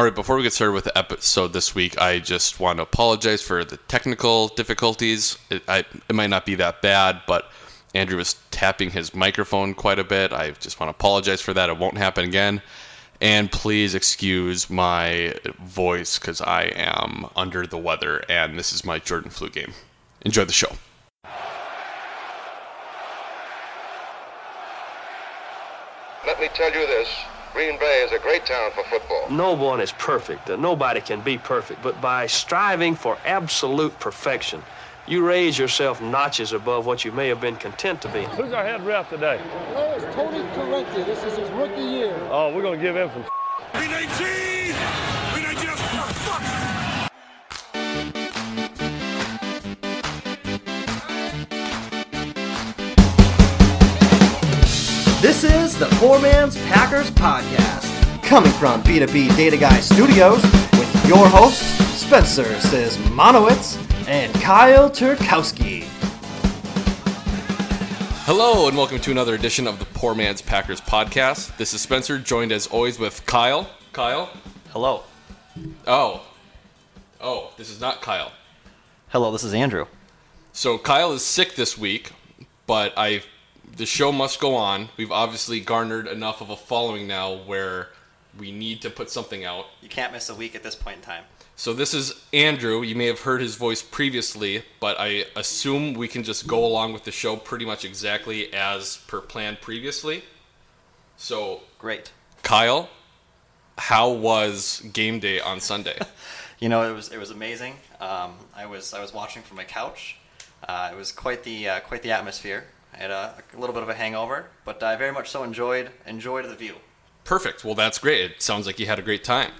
All right, before we get started with the episode this week, I just want to apologize for the technical difficulties. It, I, it might not be that bad, but Andrew was tapping his microphone quite a bit. I just want to apologize for that. It won't happen again. And please excuse my voice because I am under the weather and this is my Jordan flu game. Enjoy the show. Let me tell you this Green Bay is a great town for football. No one is perfect. and nobody can be perfect. But by striving for absolute perfection, you raise yourself notches above what you may have been content to be. Who's our head ref today? Today is Tony Corrente. This is his rookie year. Oh, we're going to give him some. This is the Poor Man's Packers Podcast, coming from B2B Data Guy Studios with your hosts, Spencer Sismonowitz and Kyle Turkowski. Hello, and welcome to another edition of the Poor Man's Packers podcast. This is Spencer, joined as always with Kyle. Kyle? Hello. Oh. Oh, this is not Kyle. Hello, this is Andrew. So Kyle is sick this week, but I the show must go on. We've obviously garnered enough of a following now where we need to put something out. You can't miss a week at this point in time. So this is Andrew. You may have heard his voice previously, but I assume we can just go along with the show pretty much exactly as per plan previously. So, Great. Kyle, how was game day on Sunday? You know, it was it was amazing. Um, I was I was watching from my couch. Uh, it was quite the uh, quite the atmosphere. I had a, a little bit of a hangover, but I very much so enjoyed enjoyed the view. Perfect. Well, that's great. It sounds like you had a great time.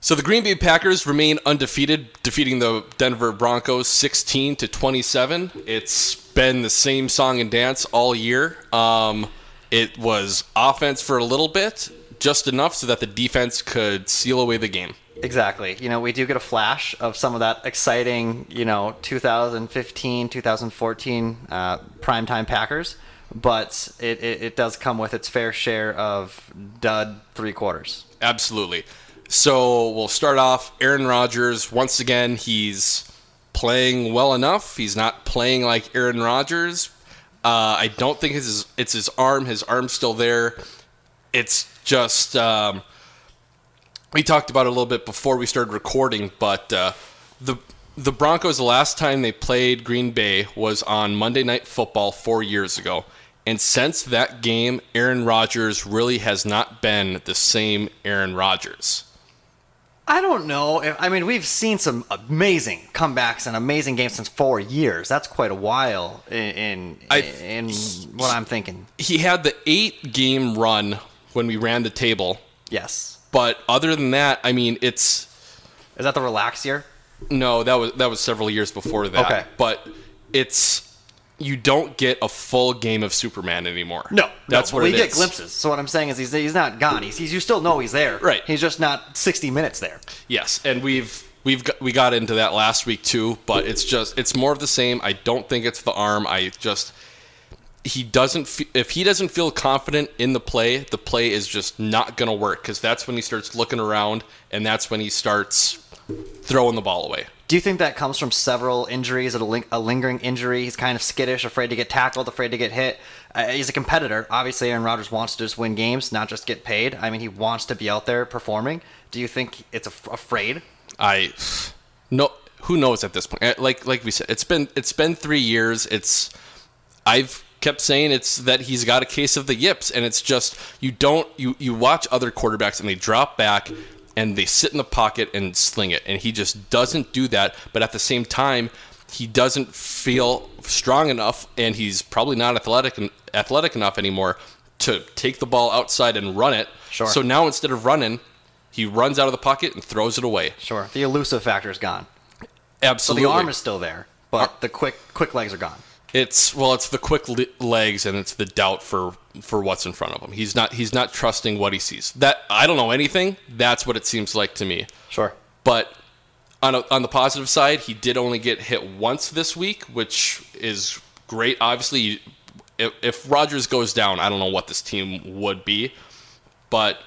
So the Green Bay Packers remain undefeated, defeating the Denver Broncos 16 to 27. It's been the same song and dance all year. Um, it was offense for a little bit, just enough so that the defense could seal away the game. Exactly. You know, we do get a flash of some of that exciting, you know, 2015, 2014 uh, primetime Packers, but it, it, it does come with its fair share of dud three quarters. Absolutely. So we'll start off. Aaron Rodgers, once again, he's playing well enough. He's not playing like Aaron Rodgers. Uh, I don't think his, it's his arm. His arm's still there. It's just. Um, we talked about it a little bit before we started recording, but uh, the the Broncos, the last time they played Green Bay was on Monday Night Football four years ago. And since that game, Aaron Rodgers really has not been the same Aaron Rodgers. I don't know. I mean, we've seen some amazing comebacks and amazing games since four years. That's quite a while in in, I- in what I'm thinking. He had the eight game run when we ran the table, Yes. But other than that, I mean, it's Is that the relax year? no, that was that was several years before that. Okay. but it's you don't get a full game of Superman anymore. No, that's no, what we it get is. glimpses. So what I'm saying is he's he's not gone. He's, he's you still know he's there. Right. He's just not 60 minutes there. Yes, and we've we've got, we got into that last week too, but it's just it's more of the same. I don't think it's the arm. I just he doesn't fe- if he doesn't feel confident in the play, the play is just not going to work because that's when he starts looking around and that's when he starts throwing the ball away. Do you think that comes from several injuries, a, ling- a lingering injury? He's kind of skittish, afraid to get tackled, afraid to get hit. Uh, he's a competitor. Obviously, Aaron Rodgers wants to just win games, not just get paid. I mean, he wants to be out there performing. Do you think it's af- afraid? I no who knows at this point. Uh, Like like we said, it's been it's been three years. It's I've kept saying it's that he's got a case of the yips, and it's just you don't you you watch other quarterbacks and they drop back and they sit in the pocket and sling it, and he just doesn't do that. But at the same time, he doesn't feel strong enough, and he's probably not athletic and athletic enough anymore to take the ball outside and run it. Sure. So now instead of running, he runs out of the pocket and throws it away. Sure. The elusive factor is gone. Absolutely. So the arm is still there, but uh, the quick quick legs are gone. It's well, it's the quick le- legs and it's the doubt for for what's in front of him. He's not he's not trusting what he sees. That I don't know anything. That's what it seems like to me. Sure. But on a, on the positive side, he did only get hit once this week, which is great. Obviously, if, if Rodgers goes down, I don't know what this team would be. But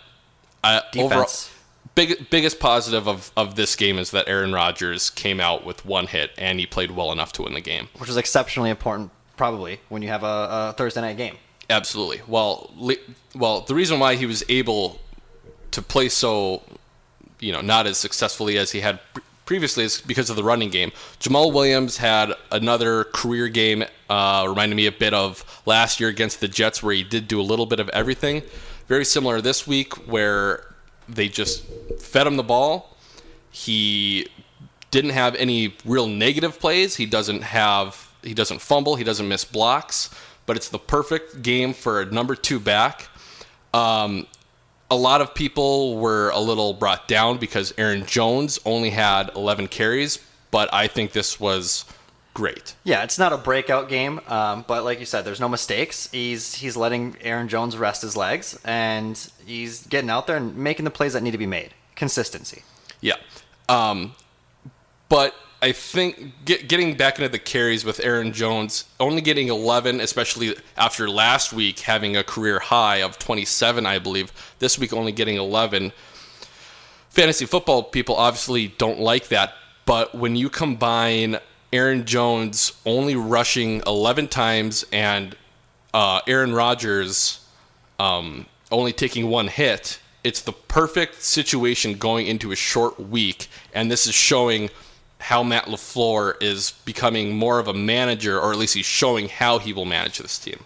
uh, overall, Defense. Big, biggest positive of, of this game is that Aaron Rodgers came out with one hit and he played well enough to win the game. which is exceptionally important, probably when you have a, a Thursday night game. Absolutely. Well, li- well, the reason why he was able to play so, you know, not as successfully as he had pre- previously is because of the running game. Jamaal Williams had another career game, uh, reminded me a bit of last year against the Jets, where he did do a little bit of everything. Very similar this week, where they just fed him the ball. He didn't have any real negative plays. He doesn't have he doesn't fumble, he doesn't miss blocks, but it's the perfect game for a number 2 back. Um, a lot of people were a little brought down because Aaron Jones only had 11 carries, but I think this was great. Yeah, it's not a breakout game, um, but like you said, there's no mistakes. He's he's letting Aaron Jones rest his legs, and he's getting out there and making the plays that need to be made. Consistency. Yeah. Um, but I think get, getting back into the carries with Aaron Jones, only getting 11, especially after last week having a career high of 27, I believe. This week only getting 11. Fantasy football people obviously don't like that, but when you combine Aaron Jones only rushing 11 times and uh, Aaron Rodgers um, only taking one hit, it's the perfect situation going into a short week, and this is showing how Matt LaFleur is becoming more of a manager, or at least he's showing how he will manage this team.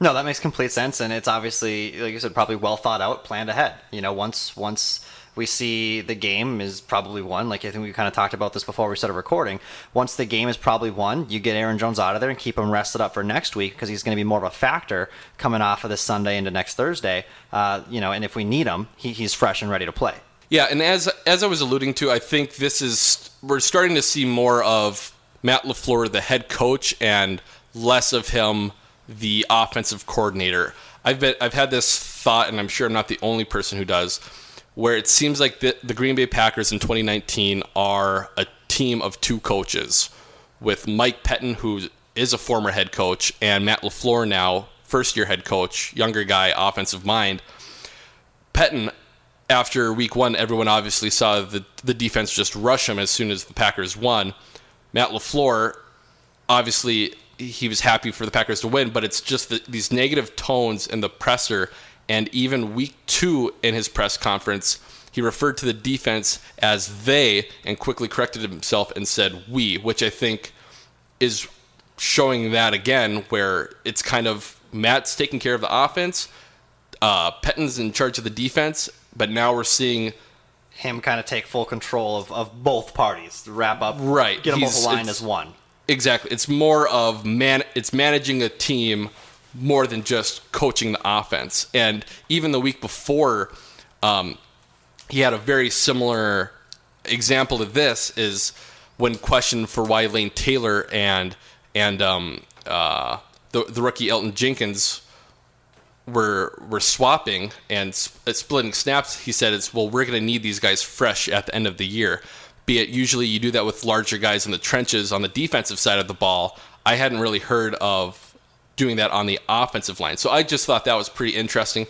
No, that makes complete sense, and it's obviously, like you said, probably well thought out, planned ahead. You know, once once we see the game is probably won, like I think we kind of talked about this before we started recording. Once the game is probably won, you get Aaron Jones out of there and keep him rested up for next week because he's going to be more of a factor coming off of this Sunday into next Thursday. Uh, you know, and if we need him, he, he's fresh and ready to play. Yeah, and as as I was alluding to, I think this is we're starting to see more of Matt LaFleur, the head coach, and less of him, the offensive coordinator. I've been I've had this thought, and I'm sure I'm not the only person who does, where it seems like the, the Green Bay Packers in 2019 are a team of two coaches, with Mike Pettine, who is a former head coach, and Matt LaFleur now, first year head coach, younger guy, offensive mind. Pettine, after week one, everyone obviously saw the, the defense just rush him as soon as the Packers won. Matt LaFleur, obviously, he was happy for the Packers to win, but it's just the, these negative tones and the presser. And even week two in his press conference, he referred to the defense as they and quickly corrected himself and said we, which I think is showing that again, where it's kind of Matt's taking care of the offense, uh, Pettine's in charge of the defense, but now we're seeing Him kind of take full control of, of both parties, wrap up, Right, get them he's- aligned it's- as one. exactly. It's more of man. It's managing a team more than just coaching the offense. And even the week before, um, he had a very similar example to this. Is when questioned for why Lane Taylor and and um, uh, the the rookie Elgton Jenkins were were swapping and s- uh, splitting snaps, he said it's well we're going to need these guys fresh at the end of the year. Be it usually you do that with larger guys in the trenches on the defensive side of the ball. I hadn't really heard of doing that on the offensive line, so I just thought that was pretty interesting.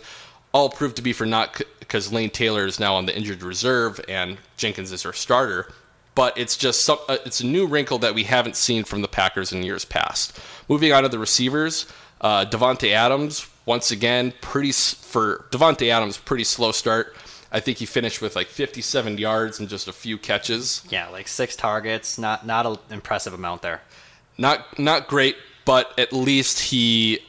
All proved to be for not because Lane Taylor is now on the injured reserve and Jenkins is our starter but it's just some, uh, it's a new wrinkle that we haven't seen from the Packers in years past. Moving on to the receivers, uh, Davante Adams once again pretty s- for Davante Adams pretty slow start. I think he finished with like 57 yards and just a few catches. Yeah, like six targets, not not an impressive amount there. Not not great, but at least he.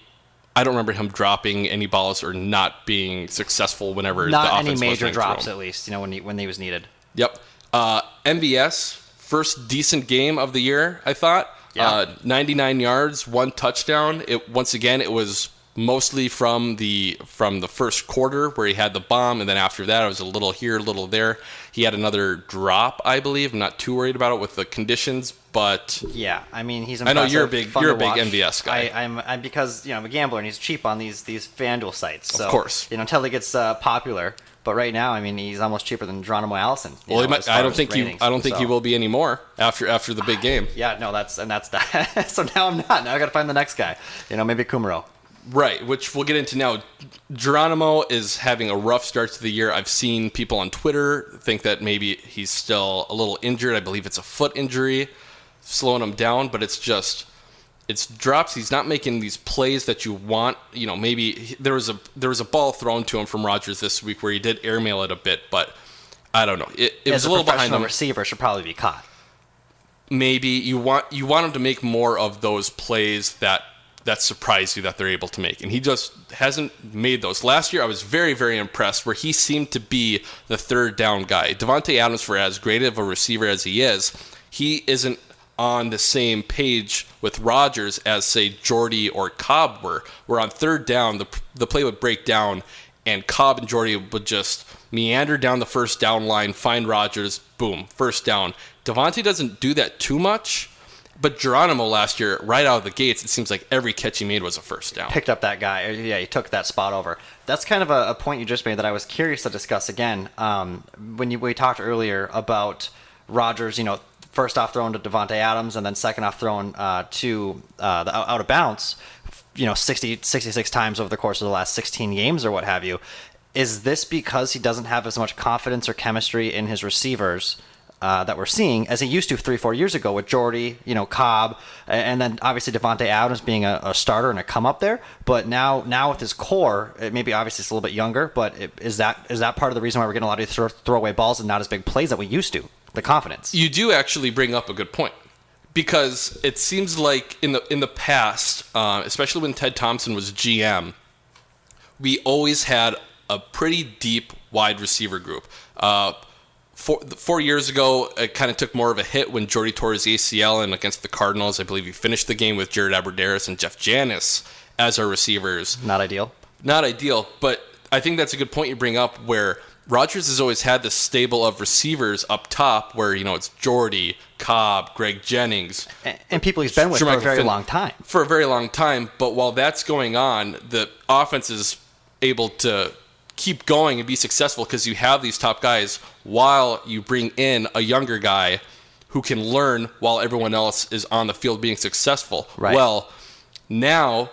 I don't remember him dropping any balls or not being successful whenever the Not offense any major drops, at least. You know when he when he was needed. Yep. Uh, MVS, first decent game of the year, I thought. Yeah. Uh, 99 yards, one touchdown. It once again it was mostly from the from the first quarter where he had the bomb, and then after that it was a little here, a little there. He had another drop, I believe. I'm not too worried about it with the conditions, but Yeah, I mean he's. I know you're a big- fun you're a big watch. MVS guy. I, I'm, I'm because you know I'm a gambler and he's cheap on these these FanDuel sites. So, course. you know until he gets uh, popular. But right now, I mean, he's almost cheaper than Geronimo Allison. you well, he know, might, I don't think he ratings. I don't think he will be anymore after after the big game. Yeah, no, that's and that's that. so now I'm not. Now I got to find the next guy. You know, maybe Kumerow. Right, which we'll get into now. Geronimo is having a rough start to the year. I've seen people on Twitter think that maybe he's still a little injured. I believe it's a foot injury slowing him down, but it's just it's drops. He's not making these plays that you want. You know, maybe he- there was a there was a ball thrown to him from Rodgers this week where he did airmail it a bit, but I don't know. It, it was a, a little behind him receiver, should probably be caught. maybe you want you want him to make more of those plays that that surprise you that they're able to make. And he just hasn't made those. Last year i was very very impressed where he seemed to be the third down guy. Davante adams for as great of a receiver as he is he isn't on the same page with Rodgers as say Jordy or Cobb were. Where on third down the the play would break down and Cobb and Jordy would just meander down the first down line, find Rodgers, boom, first down. Davante doesn't do that too much, but Geronimo last year, right out of the gates, it seems like every catch he made was a first down. picked up that guy. Yeah, he took that spot over. That's kind of a, a point you just made that I was curious to discuss again. Um, when you, we talked earlier about Rodgers, you know, first off throwing to Davante Adams and then second off thrown uh, to uh, the out out of bounds, you know, 60, 66 times over the course of the last 16 games or what have you. Is this because he doesn't have as much confidence or chemistry in his receivers? Uh, that we're seeing as he used to three, four years ago with Jordy, you know, Cobb, and then obviously Davante Adams being a, a starter and a come up there. But now, now with his core, it maybe obviously it's a little bit younger, but it, is that is that part of the reason why we're getting a lot of throw, throwaway balls and not as big plays that we used to? The confidence. You do actually bring up a good point because it seems like in the in the past, uh, especially when Ted Thompson was GM, we always had a pretty deep wide receiver group. Uh, four, four years ago, it kind of took more of a hit when Jordy tore his ACL, and against the Cardinals, I believe he finished the game with Jared Abbrederis and Jeff Janis as our receivers Not ideal. not ideal, but I think that's a good point you bring up where Rodgers has always had this stable of receivers up top where, you know, it's Jordy, Cobb, Greg Jennings. And, and people he's been with for a very Finn- long time. For a very long time. But while that's going on, the offense is able to keep going and be successful because you have these top guys while you bring in a younger guy who can learn while everyone else is on the field being successful. Right. Well, now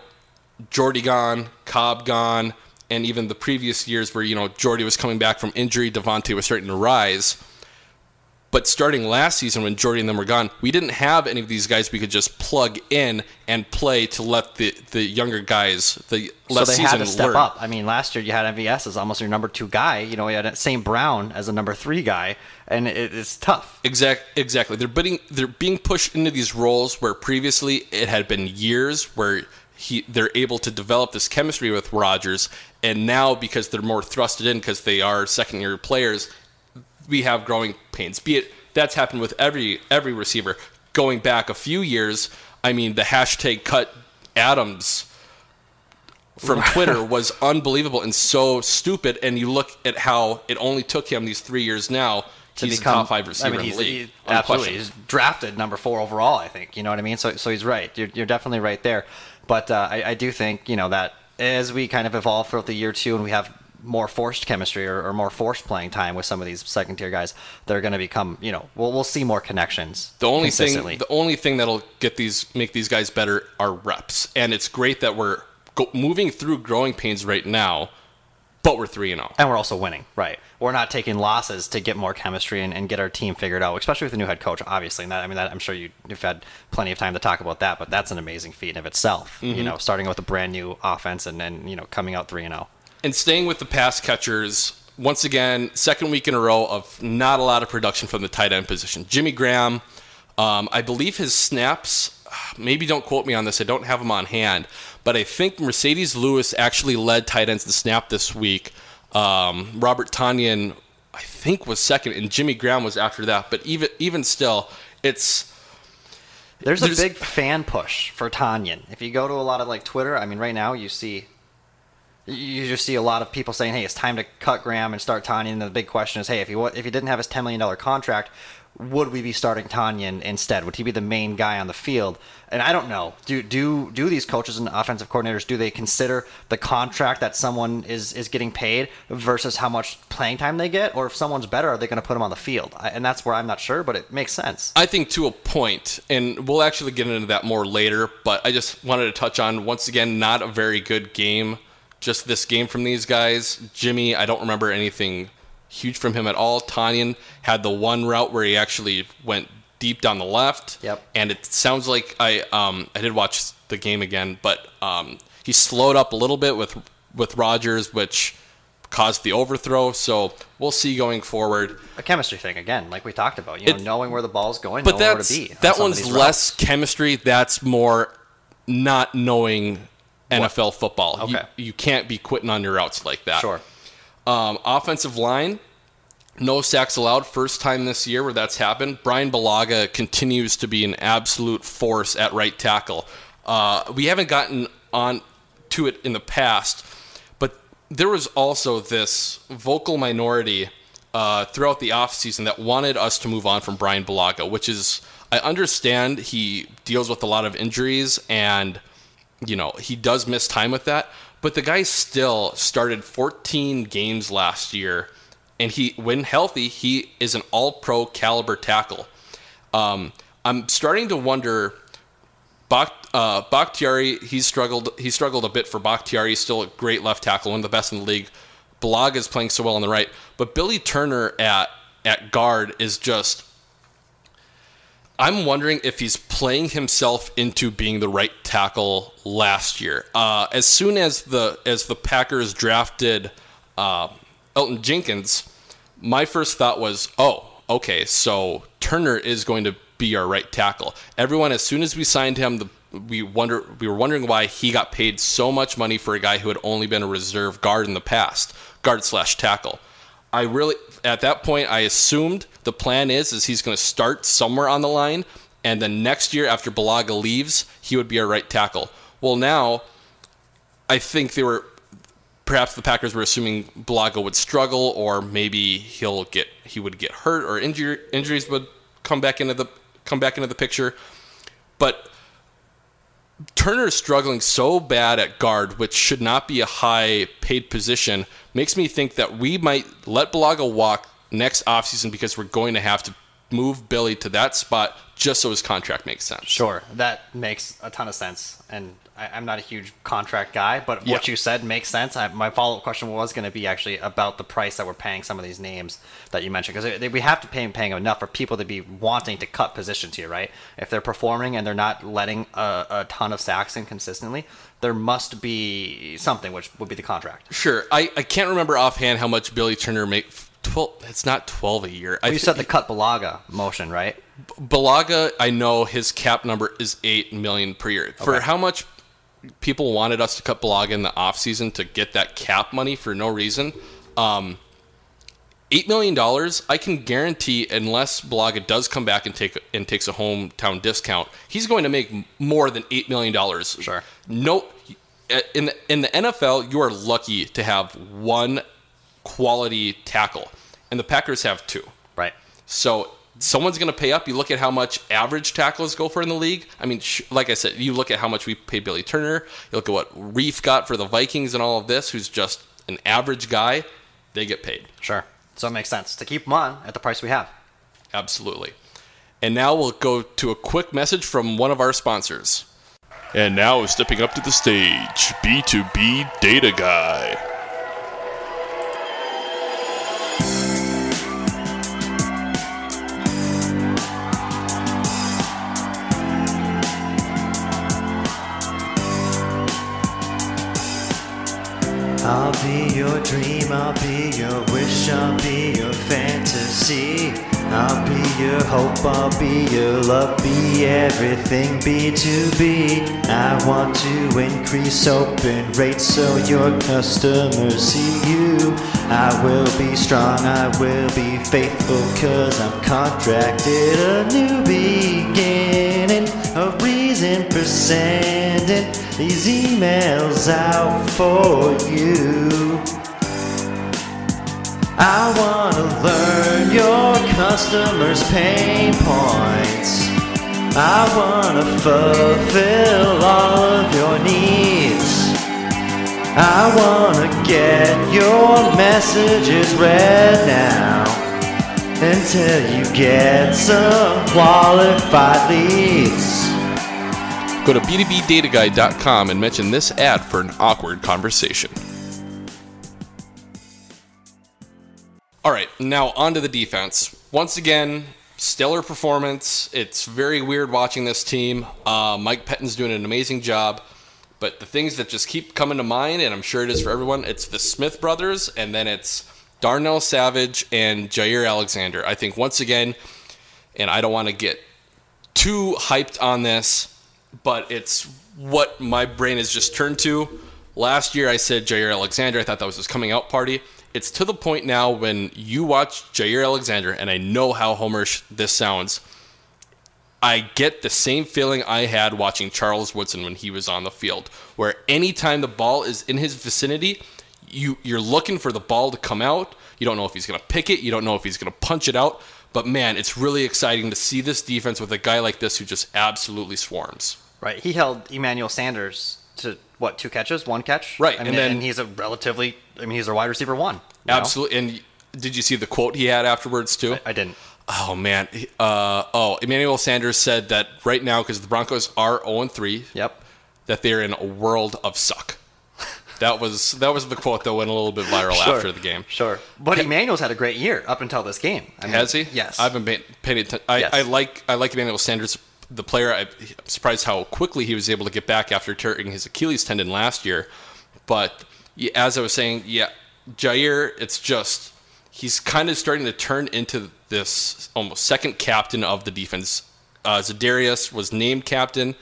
Jordy gone, Cobb gone, and even the previous years where you know Jordy was coming back from injury, Davante was starting to rise. But starting last season when Jordy and them were gone, we didn't have any of these guys we could just plug in and play to let the, the younger guys the So they season had to step learn. up. I mean, last year you had MVS as almost your number two guy. You know, you had St. Brown as a number three guy, and it, it's tough. Exact, exactly. They're being they're being pushed into these roles where previously it had been years where he they're able to develop this chemistry with Rodgers, and now because they're more thrusted in because they are second year players, we have growing pains. Be it that's happened with every every receiver going back a few years. I mean, the hashtag cut Adams from Twitter was unbelievable and so stupid. And you look at how it only took him these three years now. to he's become a top five receiver I mean, he's, in the league. he- absolutely, he's drafted number four overall. I think you know what I mean. So, so he's right. You're, you're definitely right there. But uh, I, I do think you know that as we kind of evolve throughout the year too, and we have more forced chemistry or, or more forced playing time with some of these second tier guys, they're going to become you know we'll we'll see more connections. The only thing, the only thing that'll get these, make these guys better are reps, and it's great that we're go, moving through growing pains right now, but we're three and oh. zero. and we're also winning, right? We're not taking losses to get more chemistry and, and get our team figured out, especially with the new head coach. Obviously, and that, I mean, that, I'm sure you, you've had plenty of time to talk about that, but that's an amazing feat in of itself. Mm-hmm. You know, starting with a brand new offense and then you know coming out three and oh. zero. And staying with the pass catchers, once again, second week in a row of not a lot of production from the tight end position. Jimmy Graham, um, I believe his snaps, maybe don't quote me on this, I don't have them on hand, but I think Marcedes Lewis actually led tight ends to snap this week. Um, Robert Tonyan, I think, was second, and Jimmy Graham was after that. But even even still, it's There's, There's- a big fan push for Tonyan. If you go to a lot of like Twitter, I mean, right now you see. You just see a lot of people saying, "Hey, it's time to cut Graham and start Tonyan." And the big question is, "Hey, if he if he didn't have his ten million dollar contract, would we be starting Tonyan instead? Would he be the main guy on the field? And I don't know. Do do do these coaches and offensive coordinators do they consider the contract that someone is is getting paid versus how much playing time they get, or if someone's better, are they going to put them on the field? I, and that's where I'm not sure, but it makes sense. I think to a point, and we'll actually get into that more later, but I just wanted to touch on once again, not a very good game. Just this game from these guys. Jimmy, I don't remember anything huge from him at all. Tonyan had the one route where he actually went deep down the left. Yep. And it sounds like I um I did watch the game again, but um he slowed up a little bit with with Rodgers, which caused the overthrow. So we'll see going forward. A chemistry thing again, like we talked about. You know, knowing where the ball's going, But knowing where to be. on that one's less routes. chemistry. That's more not knowing NFL football. You, you can't be quitting on your routes like that. Sure. Um, offensive line, no sacks allowed. First time this year where that's happened. Bryan Bulaga continues to be an absolute force at right tackle. Uh, we haven't gotten on to it in the past, but there was also this vocal minority uh, throughout the offseason that wanted us to move on from Bryan Bulaga, which is, I understand he deals with a lot of injuries and you know, he does miss time with that, but the guy still started 14 games last year, and he, when healthy, he is an all-pro caliber tackle. Um, I'm starting to wonder. Bak, uh, Bakhtiari, he's struggled. He struggled a bit for Bakhtiari. He's still a great left tackle, one of the best in the league. Bulaga is playing so well on the right, but Billy Turner at at guard is just I'm wondering if he's playing himself into being the right tackle last year. Uh, as soon as the as the Packers drafted uh, Elgton Jenkins, my first thought was, oh, okay, so Turner is going to be our right tackle. Everyone, as soon as we signed him, the, we wonder we were wondering why he got paid so much money for a guy who had only been a reserve guard in the past, guard slash tackle. I really at that point I assumed the plan is is he's going to start somewhere on the line, and then next year after Bulaga leaves, he would be our right tackle. Well, now I think they were perhaps the Packers were assuming Bulaga would struggle, or maybe he'll get he would get hurt, or injury, injuries would come back into the come back into the picture. But Turner is struggling so bad at guard, which should not be a high paid position, makes me think that we might let Bulaga walk next offseason because we're going to have to move Billy to that spot just so his contract makes sense. Sure, that makes a ton of sense. And I, I'm not a huge contract guy, but what you said makes sense. I, my follow up question was going to be actually about the price that we're paying some of these names that you mentioned, because we have to pay paying enough for people to be wanting to cut positions here, right? If they're performing and they're not letting a, a ton of sacks in consistently, there must be something, which would be the contract. Sure. I, I can't remember offhand how much Billy Turner make. Twelve. It's not twelve a year. I You said the cut Bulaga motion, right? Bulaga, I know his cap number is eight million per year. For how much people wanted us to cut Bulaga in the offseason to get that cap money for no reason, um, eight million dollars, I can guarantee, unless Bulaga does come back and take and takes a hometown discount, he's going to make more than eight million dollars. Sure. No, in the in the NFL, you are lucky to have one quality tackle, and the Packers have two. Right. So someone's going to pay up. You look at how much average tackles go for in the league. I mean, sh- like I said, you look at how much we pay Billy Turner. You look at what Reiff got for the Vikings and all of this, who's just an average guy. They get paid. Sure. So it makes sense to keep them on at the price we have. Absolutely. And now we'll go to a quick message from one of our sponsors. And now stepping up to the stage, B2B Data Guy. Be your dream, I'll be your wish, I'll be your fantasy. I'll be your hope, I'll be your love, be everything be to be. I want to increase open rates so your customers see you. I will be strong, I will be faithful, cause I'm contracted. A new beginning, a reason for sending these emails out for you. I wanna learn your customers' pain points. I wanna fulfill all of your needs. I wanna get your messages read now until you get some qualified leads. Go to b2bdataguide.com and mention this ad for an awkward conversation. All right, now on to the defense. Once again, stellar performance. It's very weird watching this team. Uh, Mike Pettine's doing an amazing job. But the things that just keep coming to mind, and I'm sure it is for everyone, it's the Smith brothers, and then it's Darnell Savage and Jaire Alexander. I think once again, and I don't want to get too hyped on this, but it's what my brain has just turned to. Last year I said Jaire Alexander. I thought that was his coming out party. It's to the point now when you watch Jaire Alexander, and I know how homerish this sounds. I get the same feeling I had watching Charles Woodson when he was on the field, where anytime the ball is in his vicinity, you you're looking for the ball to come out. You don't know if he's going to pick it. You don't know if he's going to punch it out. But man, it's really exciting to see this defense with a guy like this who just absolutely swarms. Right. He held Emmanuel Sanders to what two catches, one catch. Right, I mean, and then- and he's a relatively. I mean, he's a wide receiver one. you know? Absolutely. And did you see the quote he had afterwards too? I, I didn't. Oh man. Uh, oh, Emmanuel Sanders said that right now because the Broncos are 0 and 3, Yep. that they're in a world of suck. That was that was the quote that went a little bit viral Sure. after the game. Sure. But Emmanuel's had a great year up until this game. I mean, Has he? Yes. I've been paying, paying attention. I, Yes. I like I like Emmanuel Sanders, the player. I'm surprised how quickly he was able to get back after tearing his Achilles tendon last year. But as I was saying, yeah, Jaire, it's just he's kind of starting to turn into this almost second captain of the defense. Uh, Za'Darius was named captain,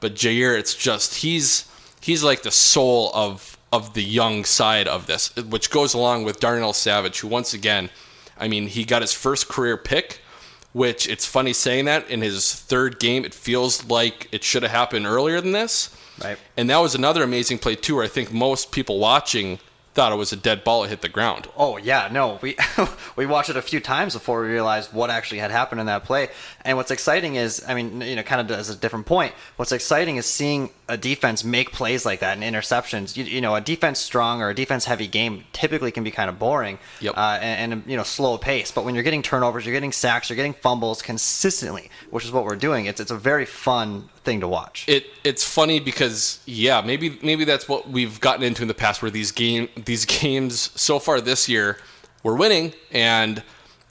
but Jaire, it's just he's he's like the soul of of the young side of this, which goes along with Darnell Savage, who once again, I mean, he got his first career pick, which it's funny saying that in his third game, it feels like it should have happened earlier than this. Right. And that was another amazing play too, where I think most people watching thought it was a dead ball that hit the ground. Oh yeah, no, we we watched it a few times before we realized what actually had happened in that play. And what's exciting is, I mean, you know, kind of as a different point. What's exciting is seeing a defense make plays like that and interceptions. You, you know, a defense strong or a defense heavy game typically can be kind of boring, Yep. uh, and, and you know, slow pace. But when you're getting turnovers, you're getting sacks, you're getting fumbles consistently, which is what we're doing. It's it's a very fun thing to watch. it it's funny because yeah maybe maybe that's what we've gotten into in the past where these game these games so far this year we're winning and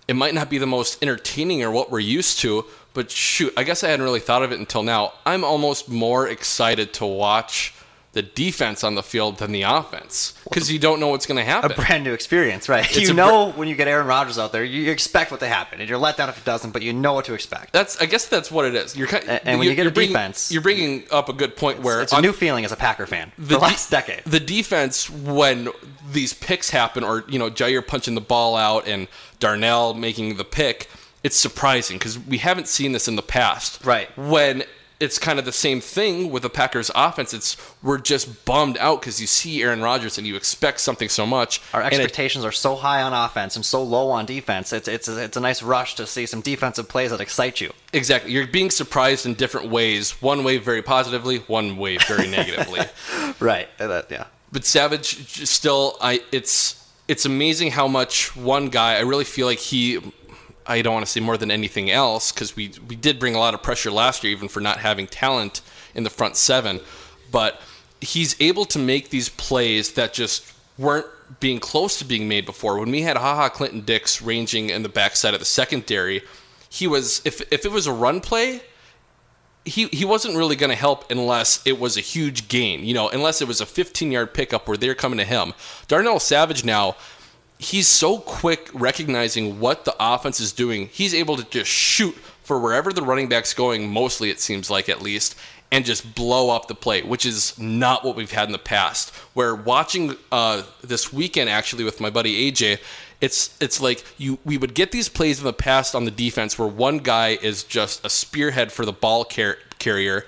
it might not be the most entertaining or what we're used to but shoot i guess i hadn't really thought of it until now. I'm almost more excited to watch the defense on the field than the offense because you don't know what's going to happen. a brand new experience, right? It's you know when you get Aaron Rodgers out there, you, expect what to happen, and you're let down if it doesn't, but you know what to expect. that's i guess that's what it is you're kind And- and when you get a bringing- defense- you're bringing up a good point where it's a on- new feeling as a Packer fan. The, last decade. The defense, when these picks happen, or you know, Jaire punching the ball out and Darnell making the pick, it's surprising because we haven't seen this in the past. Right. When it's kind of the same thing with the Packers' offense. It's we're just bummed out because you see Aaron Rodgers and you expect something so much. Our and it- expectations are so high on offense and so low on defense. It's it's a, it's a nice rush to see some defensive plays that excite you. Exactly. You're being surprised in different ways. One way very positively, one way very negatively. Right. Uh, that, yeah. But Savage still I it's it's amazing how much one guy I really feel like he I don't want to say more than anything else cuz we we did bring a lot of pressure last year even for not having talent in the front 7, but he's able to make these plays that just weren't being close to being made before. When we had Ha Ha Clinton-Dix ranging in the backside of the secondary, he was if if it was a run play, he he wasn't really going to help unless it was a huge gain, you know, unless it was a 15 yard pickup where they're coming to him. Darnell Savage now, he's so quick recognizing what the offense is doing. He's able to just shoot for wherever the running back's going, mostly it seems like at least, and just blow up the play, which is not what we've had in the past. Where watching uh, this weekend actually with my buddy AJ, it's it's like you we would get these plays in the past on the defense where one guy is just a spearhead for the ball car- carrier,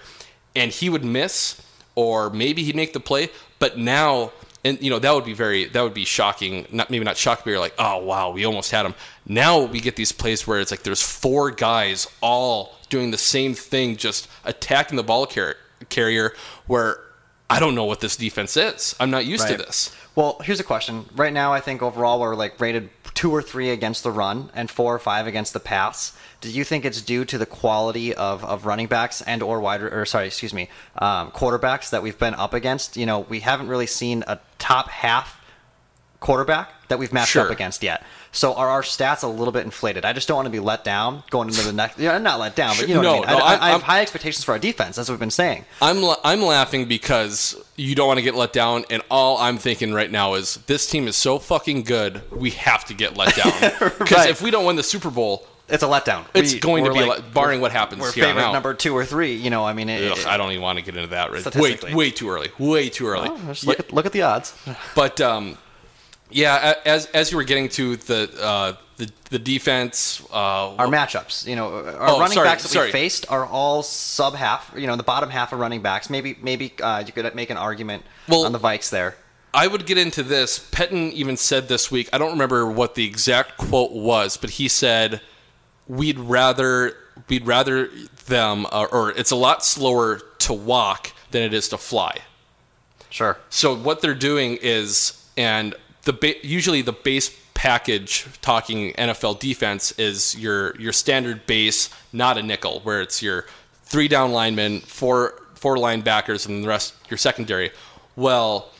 and he would miss or maybe he'd make the play. But now and you know that would be very that would be shocking. Not maybe not shocking, but you're like, oh wow, we almost had him. Now we get these plays where it's like there's four guys all doing the same thing, just attacking the ball car- carrier. Where I don't know what this defense is. I'm not used to this. Well, here's a question. Right now, I think overall we're like rated two or three against the run and four or five against the pass. Do you think it's due to the quality of, of running backs and or wide or sorry, excuse me, um, quarterbacks that we've been up against? You know, we haven't really seen a top half quarterback that we've matched up against yet. So are our stats a little bit inflated? I just don't want to be let down going into the next. Yeah, not let down, but you know No, what I mean. no, I, I, I'm- have high expectations for our defense, as we've been saying. I'm la- I'm laughing because you don't want to get let down, and all I'm thinking right now is this team is so fucking good, we have to get let down. Because Right. if we don't win the Super Bowl, It's a letdown. It's We- going to be a let- barring what happens We're here favorite out. number two or three. You know, I mean, it, ugh, it- I don't even want to get into that. Right? Way way too early. Way too early. just Yeah, look at look at the odds. but um, yeah, as as you were getting to the uh, the the defense, uh, Our matchups, you know, our Oh, running sorry, backs that sorry. we faced are all sub half. You know, the bottom half of running backs. Maybe maybe uh, you could make an argument Well- on the Vikes there. I would get into this. Pettine even said this week. I don't remember what the exact quote was, but he said, "We'd rather we'd rather them, uh, or it's a lot slower to walk than it is to fly." Sure. So what they're doing is, and the ba- usually the base package talking NFL defense is your your standard base, not a nickel, where it's your three down linemen, four four linebackers, and the rest your secondary. Well,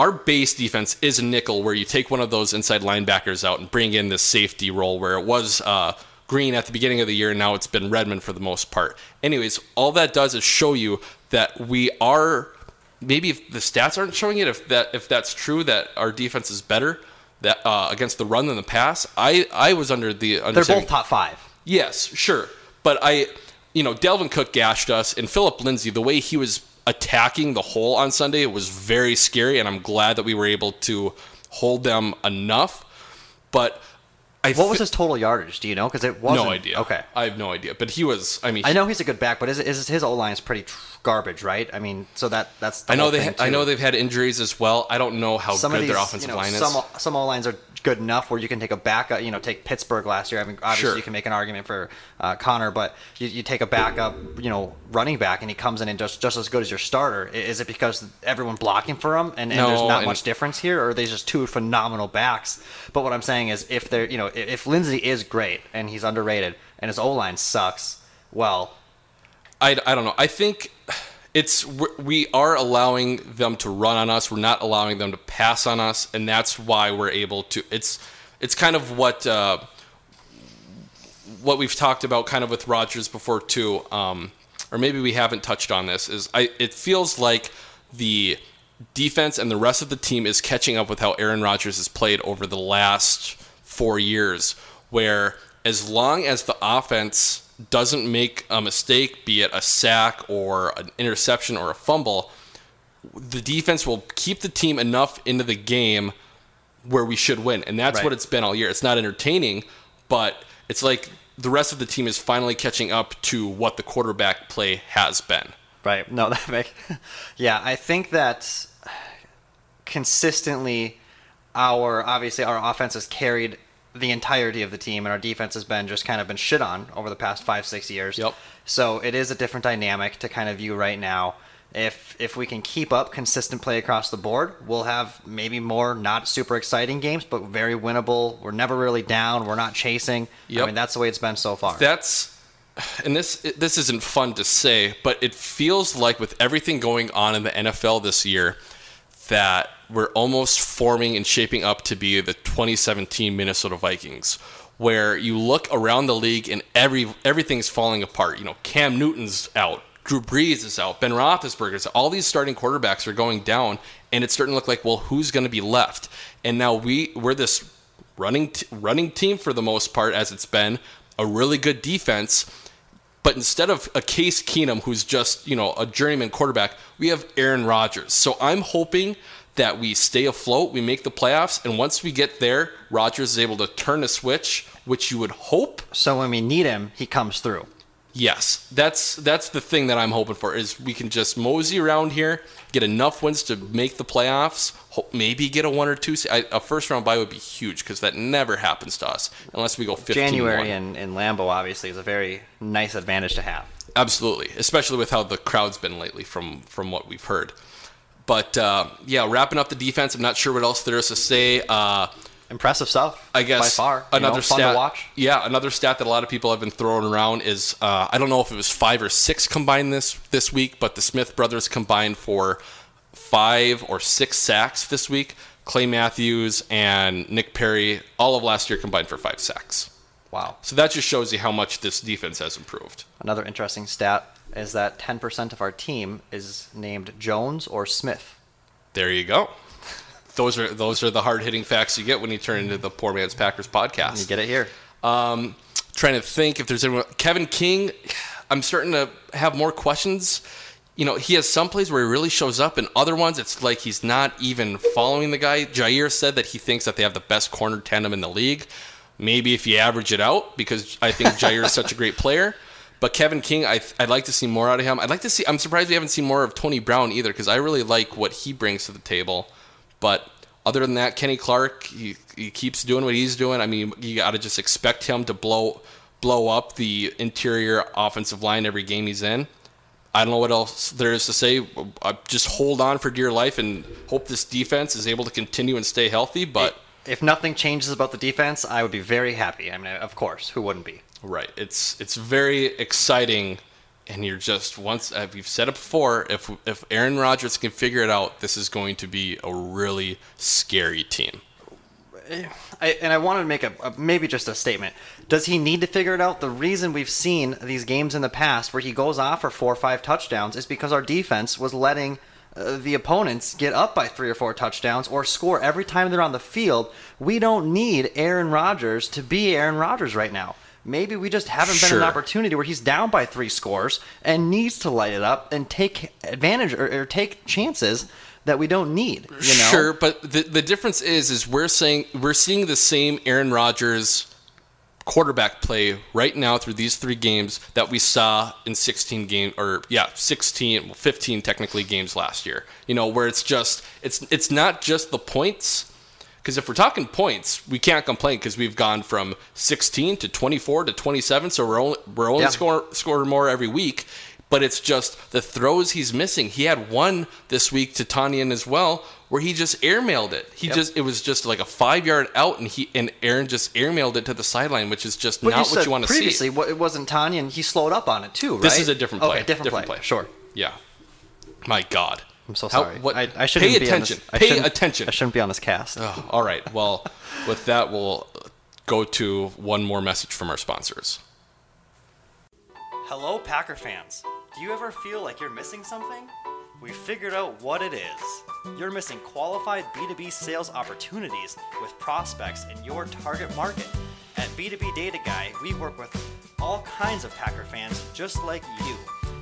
our base defense is a nickel, where you take one of those inside linebackers out and bring in this safety role, where it was. Uh, Greene at the beginning of the year, and now it's been Redmond for the most part. Anyways, all that does is show you that we are maybe if the stats aren't showing it, if that if that's true, that our defense is better that uh, against the run than the pass. I I was under the They're both top five. Yes, sure, but I, you know, Dalvin Cook gashed us, and Phillip Lindsay, the way he was attacking the hole on Sunday It was very scary, and I'm glad that we were able to hold them enough. But I What was his total yardage? Do you know? Because it wasn't. no idea. Okay. I have no idea. But he was. I mean, I know he's a good back, but is, is his O line is pretty tr- garbage, right? I mean, so that that's. I know they. Ha- I know they've had injuries as well. I don't know how some good these, their offensive you know, line is. some some O lines are good enough where you can take a backup. You know, take Pittsburgh last year. I mean, obviously Sure. you can make an argument for uh, Conner, but you, you take a backup, you know, running back, and he comes in and just just as good as your starter. Is it because everyone blocking for him and, and No, there's not and- much difference here, or are they just two phenomenal backs? But what I'm saying is, if they're you know, if, if Lindsay is great and he's underrated and his O line sucks, well, I, I don't know. I think it's we're- allowing them to run on us. We're not allowing them to pass on us, and that's why we're able to. It's it's kind of what uh, what we've talked about, kind of with Rodgers before too, um, or maybe we haven't touched on this. Is I it feels like the defense and the rest of the team is catching up with how Aaron Rodgers has played over the last four years, where as long as the offense doesn't make a mistake, be it a sack or an interception or a fumble, the defense will keep the team enough into the game where we should win. And that's Right. what it's been all year. It's not entertaining, but it's like the rest of the team is finally catching up to what the quarterback play has been. Right. No, that make. Yeah, I think that consistently, our obviously our offense has carried the entirety of the team, and our defense has been just kind of been shit on over the past five six years. Yep. So it is a different dynamic to kind of view right now. If if we can keep up consistent play across the board, we'll have maybe more not super exciting games, but very winnable. We're never really down. We're not chasing. Yep. I mean, that's the way it's been so far. That's and this this isn't fun to say, but it feels like with everything going on in the NFL this year that we're almost forming and shaping up to be the 2017 Minnesota Vikings where you look around the league and every everything's falling apart. You know, Cam Newton's out, Drew Brees is out, Ben Roethlisberger's out. All these starting quarterbacks are going down, and it's starting to look like, well, who's going to be left? And now we we're this running t- running team for the most part, as it's been a really good defense. But instead of a Case Keenum, who's just you know a journeyman quarterback, we have Aaron Rodgers. So I'm hoping that we stay afloat, we make the playoffs, and once we get there, Rodgers is able to turn a switch, which you would hope. so when we need him, he comes through. Yes, that's that's the thing that I'm hoping for is we can just mosey around here, get enough wins to make the playoffs, hope, maybe get a one or two. I, a first round bye would be huge because that never happens to us unless we go 15 January in, in Lambeau obviously is a very nice advantage to have. Absolutely, especially with how the crowd's been lately from from what we've heard. But uh, yeah, wrapping up the defense, I'm not sure what else there is to say. Uh, Impressive stuff. I guess by far. another know, fun stat. to watch. Yeah, another stat that a lot of people have been throwing around is uh, I don't know if it was five or six combined this this week, but the Smith brothers combined for five or six sacks this week. Clay Matthews and Nick Perry, all of last year combined for five sacks. Wow. So that just shows you how much this defense has improved. Another interesting stat is that 10% of our team is named Jones or Smith. There you go. Those are those are the hard hitting facts you get when you turn into the Poor Man's Packers podcast. You get it here. Um, trying to think if there's anyone. Kevin King, I'm starting to have more questions. You know, he has some plays where he really shows up, and other ones it's like he's not even following the guy. Jaire said that he thinks that they have the best corner tandem in the league. Maybe if you average it out, because I think Jaire is such a great player. But Kevin King, I, I'd like to see more out of him. I'd like to see. I'm surprised we haven't seen more of Tony Brown either, because I really like what he brings to the table. But other than that, Kenny Clark, he, he keeps doing what he's doing. I mean, you got to just expect him to blow blow up the interior offensive line every game he's in. I don't know what else there is to say. Uh, just hold on for dear life and hope this defense is able to continue and stay healthy. But If nothing changes about the defense, I would be very happy. I mean, of course, who wouldn't be? Right. It's it's very exciting, and you're just once uh, we've said it before. If if Aaron Rodgers can figure it out, this is going to be a really scary team. I, and I wanted to make a, a maybe just a statement. Does he need to figure it out? The reason we've seen these games in the past where he goes off for four or five touchdowns is because our defense was letting uh, the opponents get up by three or four touchdowns or score every time they're on the field. We don't need Aaron Rodgers to be Aaron Rodgers right now. Maybe we just haven't been an opportunity where he's down by three scores and needs to light it up and take advantage or, or take chances that we don't need. You know? Sure, but the the difference is is we're saying we're seeing the same Aaron Rodgers quarterback play right now through these three games that we saw in 16 game or yeah 16 well, 15 technically games last year you know where it's just it's it's not just the points because if we're talking points we can't complain because we've gone from 16 to 24 to 27 so we're only we're only Yeah. score scoring more every week but it's just the throws he's missing he had one this week to Tonyan as well where he just airmailed it he Yep. just it was just like a five yard out and he and Aaron just airmailed it to the sideline which is just But not you what you want to see previously it wasn't Tanya, and he slowed up on it too, right? this is a different play Okay, different, play. Sure. yeah my god I'm so How- sorry. what- I, I shouldn't pay be attention On this, I pay shouldn't- attention I shouldn't be on this cast. Oh, all right. Well, with that, we'll go to one more message from our sponsors. Hello, Packer fans. Do you ever feel like you're missing something? We figured out what it is. You're missing qualified B2B sales opportunities with prospects in your target market. At B2B Data Guy, we work with all kinds of Packer fans just like you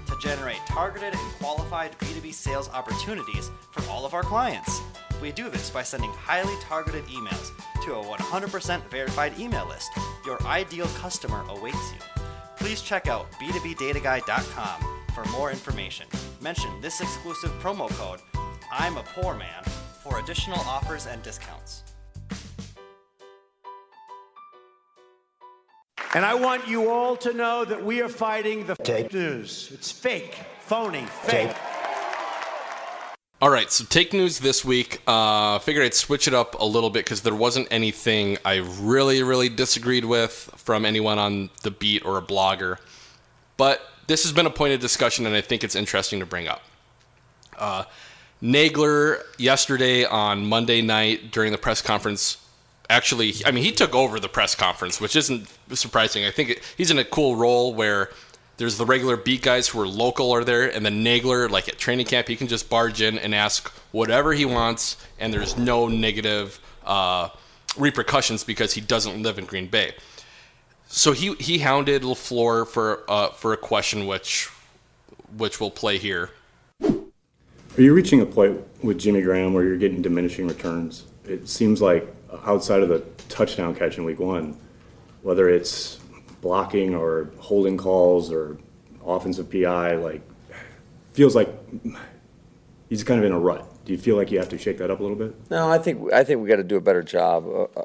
to generate targeted and qualified B2B sales opportunities for all of our clients. We do this by sending highly targeted emails to a 100% verified email list. Your ideal customer awaits you. Please check out b2bdataguy.com for more information. Mention this exclusive promo code, I'm a poor man, for additional offers and discounts. And I want you all to know that we are fighting the fake news. It's fake, phony, fake. All right, so take news this week. Uh, figured I'd switch it up a little bit because there wasn't anything I really, really disagreed with from anyone on the beat or a blogger. But this has been a point of discussion, and I think it's interesting to bring up. Uh, Nagler yesterday on Monday night during the press conference. Actually, I mean, he took over the press conference, which isn't surprising. I think he's in a cool role where there's the regular beat guys who are local are there, and then Nagler, like at training camp, he can just barge in and ask whatever he wants, and there's no negative uh, repercussions because he doesn't live in Green Bay. So he he hounded LaFleur for uh, for a question which which we'll play here. Are you reaching a point with Jimmy Graham where you're getting diminishing returns? It seems like outside of the touchdown catch in week one, whether it's blocking or holding calls or offensive PI. Like, feels like he's kind of in a rut. Do you feel like you have to shake that up a little bit? No, I think I think we got to do a better job, uh, uh,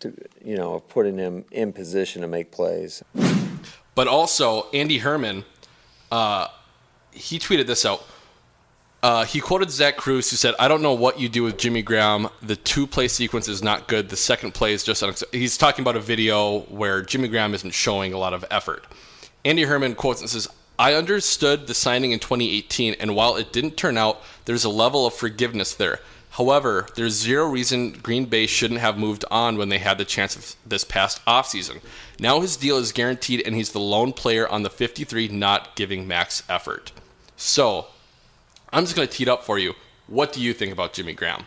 to you know, of putting him in position to make plays. But also, Andy Herman, uh, he tweeted this out. Uh, he quoted Zach Kruse, who said, "I don't know what you do with Jimmy Graham. The two play sequence is not good. The second play is just unacceptable." He's talking about a video where Jimmy Graham isn't showing a lot of effort. Andy Herman quotes and says, "I understood the signing in 2018, and while it didn't turn out, there's a level of forgiveness there. However, there's zero reason Green Bay shouldn't have moved on when they had the chance of this past offseason. Now his deal is guaranteed, and he's the lone player on the 53 not giving max effort. So, I'm just going to tee it up for you. What do you think about Jimmy Graham?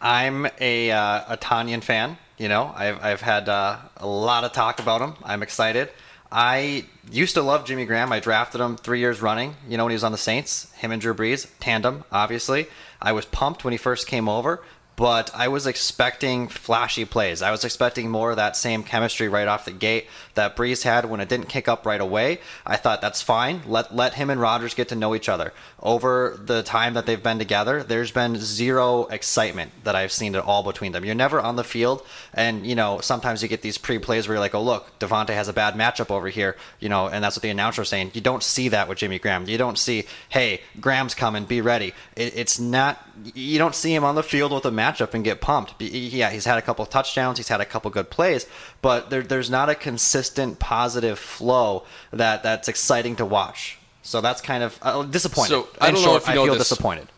I'm a uh, a Tonyan fan. You know, I've I've had uh, a lot of talk about him. I'm excited. I used to love Jimmy Graham. I drafted him three years running. You know, when he was on the Saints, him and Drew Brees, tandem, obviously. I was pumped when he first came over, but I was expecting flashy plays. I was expecting more of that same chemistry right off the gate that Brees had when it didn't kick up right away. I thought that's fine. Let let him and Rodgers get to know each other. Over the time that they've been together, there's been zero excitement that I've seen at all between them. You're never on the field, and you know sometimes you get these pre-plays where you're like, oh look, Davante has a bad matchup over here, you know, and that's what the announcer's saying. You don't see that with Jimmy Graham. You don't see, hey, Graham's coming, be ready. It, it's not. You don't see him on the field with a matchup and get pumped. Yeah, he's had a couple of touchdowns, he's had a couple good plays, but there, there's not a consistent positive flow that that's exciting to watch. So that's kind of uh, disappointed. So, I don't know short, if you I know feel this. disappointed.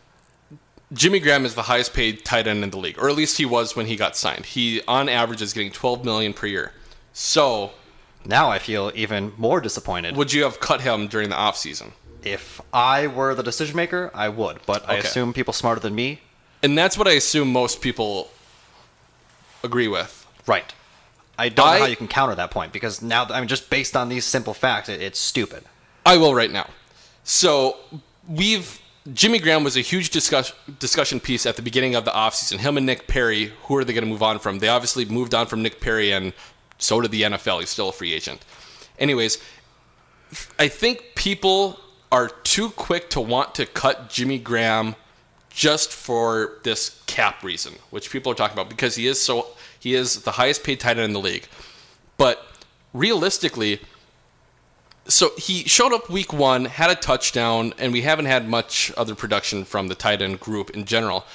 Jimmy Graham is the highest paid tight end in the league, or at least he was when he got signed. He, on average, is getting 12 million per year. So, Now I feel even more disappointed. would you have cut him during the offseason? If I were the decision maker, I would, but I assume people smarter than me. And that's what I assume most people agree with. Right. I don't I- know how you can counter that point because now, I mean, just based on these simple facts, it, it's stupid. I will right now. So we've Jimmy Graham was a huge discuss, discussion piece at the beginning of the offseason. Him and Nick Perry, who are they going to move on from? They obviously moved on from Nick Perry, and so did the NFL. He's still a free agent. Anyways, I think people are too quick to want to cut Jimmy Graham just for this cap reason, which people are talking about because he is so he is the highest paid tight end in the league. But realistically, so he showed up week one, had a touchdown, and we haven't had much other production from the tight end group in general.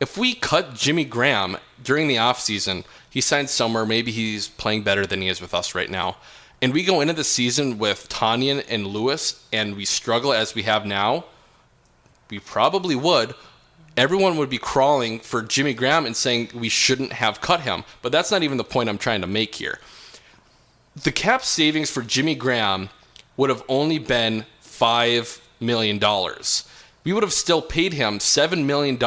If we cut Jimmy Graham during the offseason, he signed somewhere, maybe he's playing better than he is with us right now. And we go into the season with Tonyan and Lewis, and we struggle as we have now, we probably would. Everyone would be crawling for Jimmy Graham and saying we shouldn't have cut him. But that's not even the point I'm trying to make here the cap savings for Jimmy Graham would have only been $5 million. We would have still paid him $7 million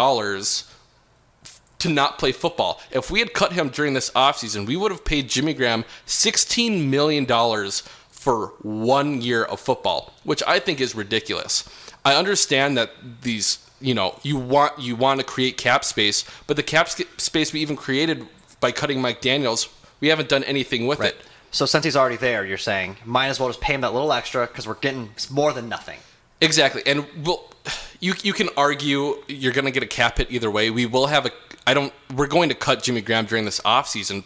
to not play football. If we had cut him during this offseason, we would have paid Jimmy Graham $16 million for one year of football, which I think is ridiculous. I understand that these, you know, you want you want to create cap space, but the cap space we even created by cutting Mike Daniels, we haven't done anything with it. So since he's already there, you're saying might as well just pay him that little extra because we're getting more than nothing. Exactly, and we'll, you you can argue you're going to get a cap hit either way. We will have a. I don't. We're going to cut Jimmy Graham during this offseason,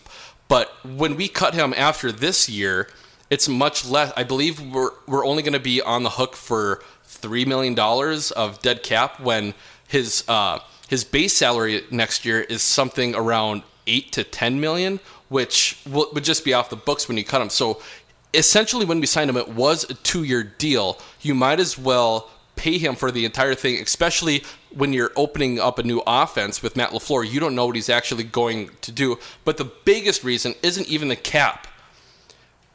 but when we cut him after this year, it's much less. I believe we're we're only going to be on the hook for three million dollars of dead cap when his uh, his base salary next year is something around eight to ten million, which would just be off the books when you cut him. So essentially when we signed him it was a two-year deal. You might as well pay him for the entire thing especially when you're opening up a new offense with Matt LaFleur. You don't know what he's actually going to do. But the biggest reason isn't even the cap.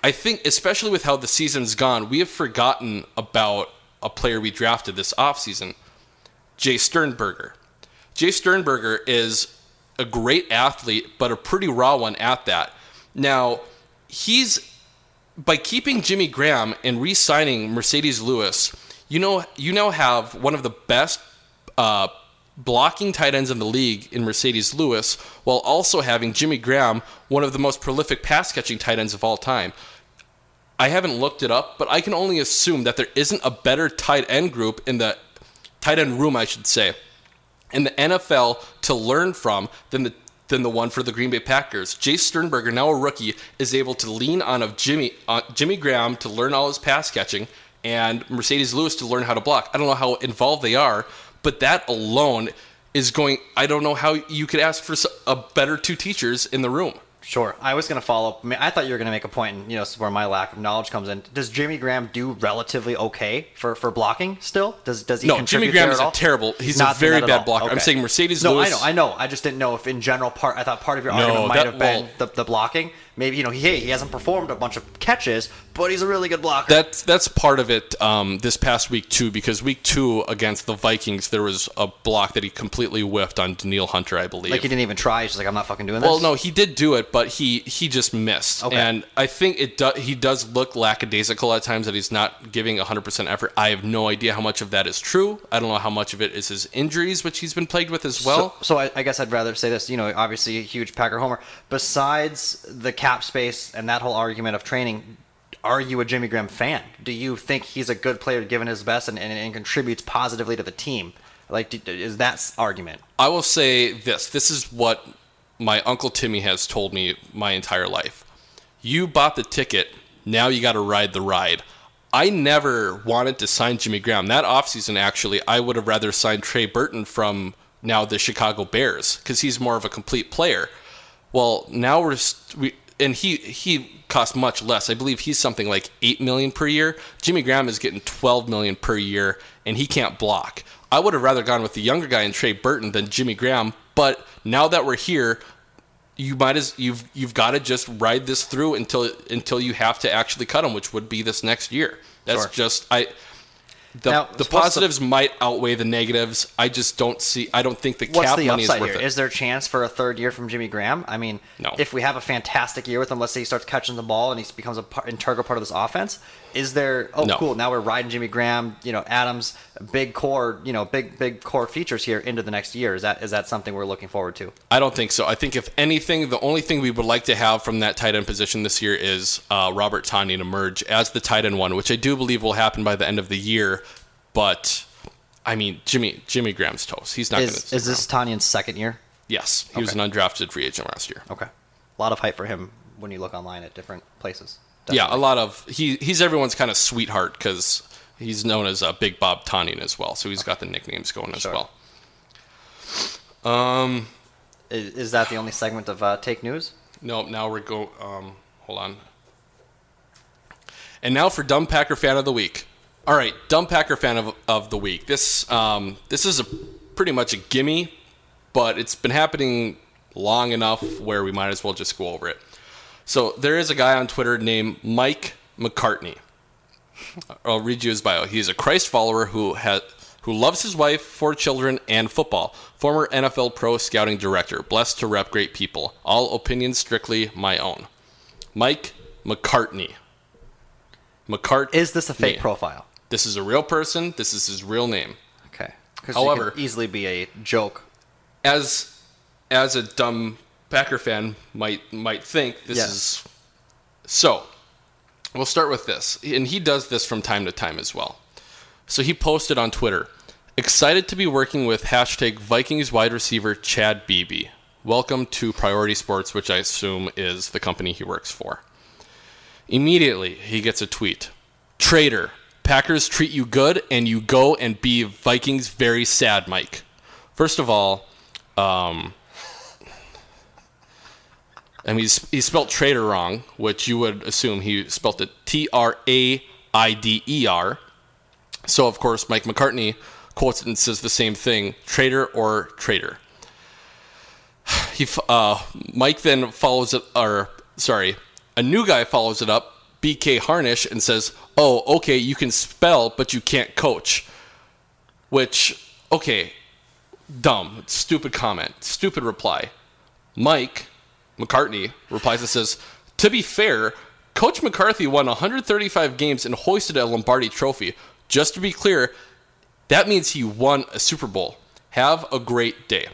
I think especially with how the season's gone we have forgotten about a player we drafted this offseason Jace Sternberger Jace Sternberger is a great athlete but a pretty raw one at that now he's by keeping Jimmy Graham and re-signing Marcedes Lewis, you know you now have one of the best uh, blocking tight ends in the league in Marcedes Lewis, while also having Jimmy Graham, one of the most prolific pass catching tight ends of all time. I haven't looked it up, but I can only assume that there isn't a better tight end group in the tight end room, I should say, in the NFL to learn from than the than the one for the Green Bay Packers. Jace Sternberger, now a rookie, is able to lean on of Jimmy uh, Jimmy Graham to learn all his pass catching, and Marcedes Lewis to learn how to block. I don't know how involved they are, but that alone is going. I don't know how you could ask for a better two teachers in the room. Sure. I was going to follow up. I, mean, I thought you were going to make a point, and you know, this is where my lack of knowledge comes in. Does Jimmy Graham do relatively okay for, for blocking still? Does does he No, Jimmy Graham is a terrible- he's a not very bad blocker. I'm saying Marcedes no, Lewis- I know, I know. I just didn't know if in general part. I thought part of your No, argument might that- have been well- the, the blocking. Maybe you know, he hey, he hasn't performed a bunch of catches, but he's a really good blocker. That's that's part of it. Um, this past week too, because week two against the Vikings, there was a block that he completely whiffed on Danielle Hunter, I believe. like he didn't even try. He's just like, I'm not fucking doing this. Well, no, he did do it, but he he just missed. Okay. And I think it do, he does look lackadaisical at times that he's not giving 100% effort. I have no idea how much of that is true. I don't know how much of it is his injuries, which he's been plagued with as well. So, so I, I guess I'd rather say this. You know, obviously a huge Packer homer. Besides the cap space and that whole argument of training, are you a Jimmy Graham fan? Do you think he's a good player given his best and, and, and contributes positively to the team? Like, do, is that argument? I will say this. This is what my uncle Timmy has told me my entire life. You bought the ticket, now you got to ride the ride. I never wanted to sign Jimmy Graham. That offseason, actually, I would have rather signed Trey Burton from now the Chicago Bears because he's more of a complete player. Well, now we're we and he he costs much less. I believe he's something like eight million per year. Jimmy Graham is getting twelve million per year, and he can't block. I would have rather gone with the younger guy in Trey Burton than Jimmy Graham. But now that we're here, you might as you've you've got to just ride this through until until you have to actually cut him, which would be this next year. That's Sure. just I. The, Now, the positives might outweigh the negatives. I just don't see. I don't think the What's cap the money is worth here? it. Is there a chance for a third year from Jimmy Graham? I mean, No. if we have a fantastic year with him, let's say he starts catching the ball and he becomes an part, integral part of this offense, is there? Oh, No. cool! Now we're riding Jimmy Graham, you know, Adams, big core, you know, big big core features here into the next year. Is that is that something we're looking forward to? I don't think so. I think if anything, the only thing we would like to have from that tight end position this year is uh, Robert Tonyan to emerge as the tight end one, which I do believe will happen by the end of the year. But I mean, Jimmy Jimmy Graham's toast. He's not Is is this Tonyan's second year? Yes, he was an undrafted free agent last year. Okay, a lot of hype for him when you look online at different places. Yeah, a lot of he he's everyone's kind of sweetheart because he's known as uh, Big Bob Tonyan as well. So he's got the nicknames going as Sure. well. Um, Is, is that the only segment of uh, take news? No, now we're go. Um, hold on. And now for dumb Packer fan of the week. All right, dumb Packer fan of, of the week. This um, this is a pretty much a gimme, but it's been happening long enough where we might as well just go over it. So there is a guy on Twitter named Mike McCartney. I'll read you his bio. He's a Christ follower who has who loves his wife, four children, and football. Former NFL pro scouting director. Blessed to rep great people. All opinions strictly my own. Mike McCartney. McCart. Is this a fake profile? This is a real person. This is his real name. Okay. However, it could easily be a joke. as as a dumb Packer fan might might think, this Yes. is so. We'll start with this, and he does this from time to time as well. So he posted on Twitter, excited to be working with hashtag Vikings wide receiver Chad Beebe. Welcome to Priority Sports, which I assume is the company he works for. Immediately, he gets a tweet. Traitor, Packers treat you good, and you go and be Vikings very sad, Mike. First of all, um, I mean, he spelled traitor wrong, which you would assume he spelled it T R A I D E R. So, of course, Mike McCartney quotes it and says the same thing traitor or traitor. He, uh, Mike then follows it, or sorry, a new guy follows it up, BK Harnish, and says, Oh, okay, you can spell, but you can't coach. Which, okay, dumb, stupid comment, stupid reply. Mike McCartney replies and says, To be fair, Coach McCarthy won 135 games and hoisted a Lombardi trophy. Just to be clear, that means he won a Super Bowl. Have a great day.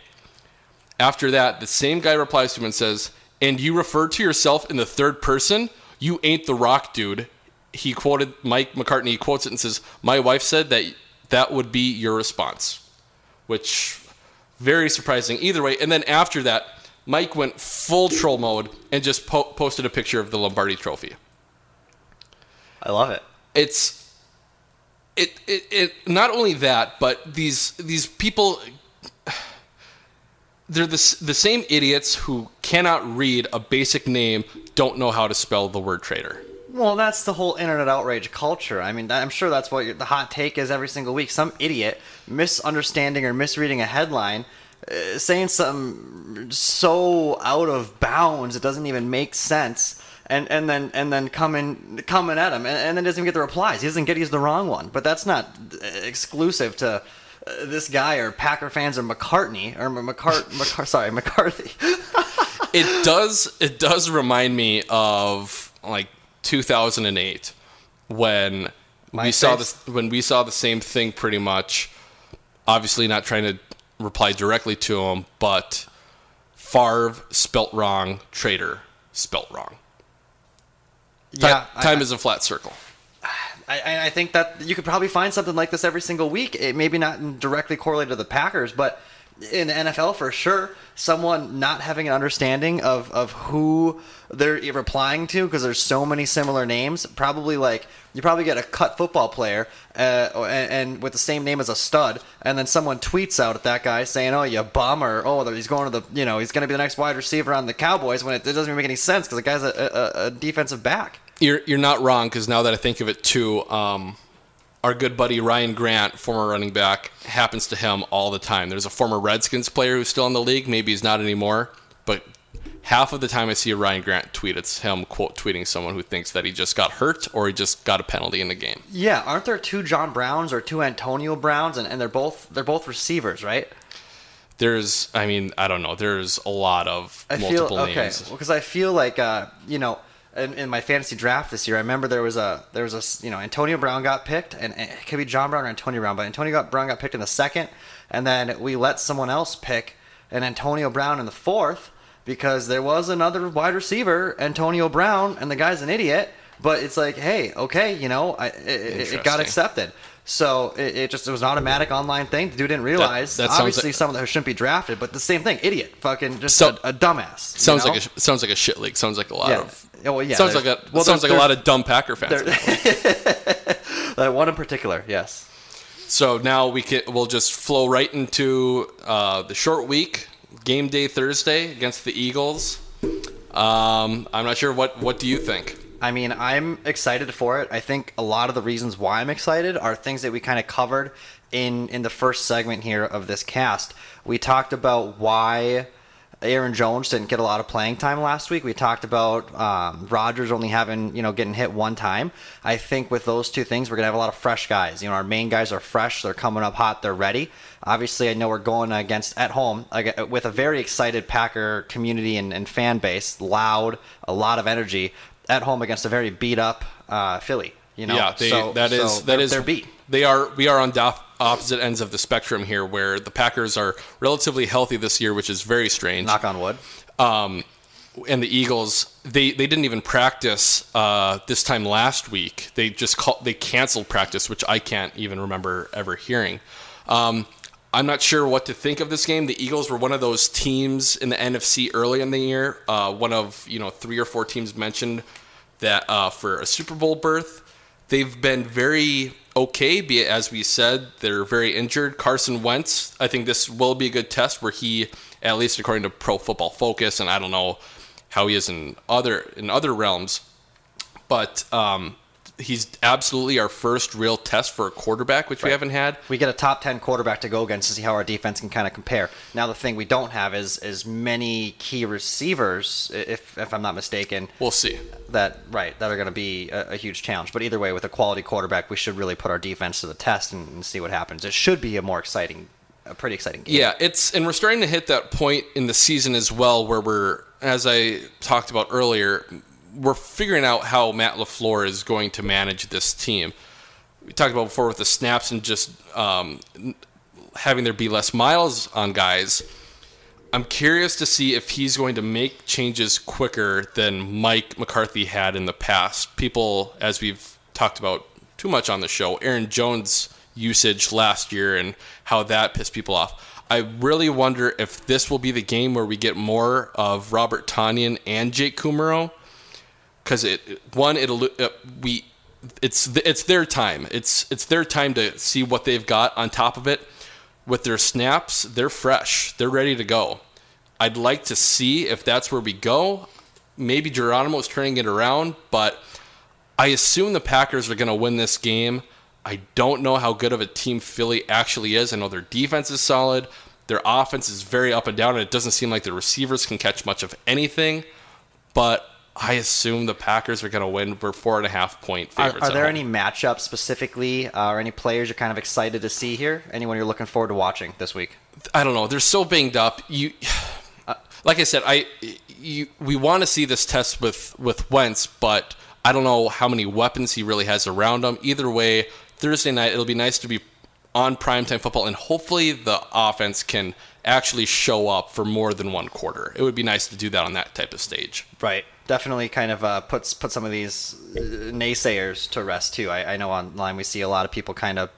After that, the same guy replies to him and says, And you refer to yourself in the third person? You ain't the rock, dude. he quoted Mike McCartney he quotes it and says, "My wife said that that would be your response," which very surprising either way. And then after that, Mike went full troll mode and just po- posted a picture of the Lombardi Trophy. I love it. It's it, it it not only that, but these these people they're the, the same idiots who cannot read a basic name, don't know how to spell the word traitor. Well, that's the whole internet outrage culture. I mean, I'm sure that's what the hot take is every single week. Some idiot misunderstanding or misreading a headline, saying something so out of bounds it doesn't even make sense, and and then and then coming coming at him, and, and then doesn't even get the replies. He doesn't get he's the wrong one. But that's not uh, exclusive to. Uh, this guy or Packer fans or McCartney or McCart, McCart sorry McCarthy. it does it does remind me of like 2008 when we saw this when we saw the same thing pretty much obviously not trying to reply directly to him but Favre spelt wrong traitor spelt wrong Yeah, I- time I- is a flat circle I- I, I think that you could probably find something like this every single week. It maybe not directly correlated to the Packers, but in the NFL for sure, someone not having an understanding of, of who they're replying to because there's so many similar names. Probably like you probably get a cut football player uh, and, and with the same name as a stud, and then someone tweets out at that guy saying, "Oh, you bum," or "Oh, he's going to the you know he's going to be the next wide receiver on the Cowboys," when it, it doesn't even make any sense because the guy's a, a, a defensive back. You're you're not wrong because now that I think of it too, um, our good buddy Ryan Grant, former running back, happens to him all the time. There's a former Redskins player who's still in the league. Maybe he's not anymore, but half of the time I see a Ryan Grant tweet, it's him quote tweeting someone who thinks that he just got hurt or he just got a penalty in the game. Yeah, aren't there two John Browns or two Antonio Browns, and, and they're both they're both receivers, right? There's, I mean, I don't know. There's a lot of I multiple feel okay names. because I feel like uh, you know. In, in my fantasy draft this year, I remember there was a there was a you know Antonio Brown got picked, and, and it could be John Brown or Antonio Brown, but Antonio got, Brown got picked in the second, and then we let someone else pick an Antonio Brown in the fourth because there was another wide receiver, Antonio Brown, and the guy's an idiot. But it's like, hey, okay, you know, I, it, it got accepted. So it, it just it was an automatic online thing. The dude didn't realize. that sounds Obviously, like- someone that shouldn't be drafted, but the same thing, idiot, fucking just So- a, a dumbass. Sounds know? like a sounds like a shit league. Sounds like a lot Yeah. of. Well, yeah, sounds like a well, sounds like a lot of dumb Packer fans. That one in particular, yes. So now we can we'll just flow right into uh, the short week, game day Thursday against the Eagles. Um, I'm not sure what what do you think? I mean, I'm excited for it. I think a lot of the reasons why I'm excited are things that we kind of covered in in the first segment here of this cast. We talked about why Aaron Jones didn't get a lot of playing time last week. We talked about um, Rodgers only having you know getting hit one time. I think with those two things, we're gonna have a lot of fresh guys. You know, our main guys are fresh. They're coming up hot. They're ready. Obviously, I know we're going against at home with a very excited Packer community and, and fan base, loud, a lot of energy at home against a very beat up uh, Philly. You know, yeah, they, so, that is so that they're- beat. They are we are on opposite ends of the spectrum here, where the Packers are relatively healthy this year, which is very strange. Knock on wood. Um, and the Eagles, they, they didn't even practice uh, this time last week. They just call, they canceled practice, which I can't even remember ever hearing. Um, I'm not sure what to think of this game. The Eagles were one of those teams in the NFC early in the year, uh, one of you know three or four teams mentioned that uh, for a Super Bowl berth. They've been very okay, be it as we said, they're very injured. Carson Wentz, I think this will be a good test where he, at least according to Pro Football Focus, and I don't know how he is in other in other realms, but um, he's absolutely our first real test for a quarterback, which we haven't had. We get a top ten quarterback to go against to see how our defense can kind of compare. Now the thing we don't have is is many key receivers, if if I'm not mistaken. We'll see. That right that are going to be a, a huge challenge. But either way, with a quality quarterback, we should really put our defense to the test and, and see what happens. It should be a more exciting, a pretty exciting game. Yeah, it's and we're starting to hit that point in the season as well where we're, as I talked about earlier, we're figuring out how Matt LaFleur is going to manage this team. We talked about before with the snaps and just um, having there be less miles on guys. I'm curious to see if he's going to make changes quicker than Mike McCarthy had in the past. People, as we've talked about too much on the show. Aaron Jones usage last year and how that pissed people off. I really wonder if this will be the game where we get more of Robert Tonyan and Jake Kumerow because it one it'll uh, we it's it's their time. It's it's their time to see what they've got on top of it. With their snaps, they're fresh. They're ready to go. I'd like to see if that's where we go. Maybe Geronimo is turning it around, but I assume the Packers are going to win this game. I don't know how good of a team Philly actually is. I know their defense is solid. Their offense is very up and down, and it doesn't seem like the receivers can catch much of anything. But I assume the Packers are going to win. We're four and a half point favorites. are at there any matchups specifically, uh, or any players you're kind of excited to see here? Anyone you're looking forward to watching this week? I don't know. They're so banged up. You, like I said, I you, we want to see this test with with Wentz, but I don't know how many weapons he really has around him. Either way, Thursday night it'll be nice to be on primetime football, and hopefully the offense can actually show up for more than one quarter. It would be nice to do that on that type of stage. Right. Definitely kind of uh, puts put some of these uh, naysayers to rest too. I, I know online we see a lot of people kind of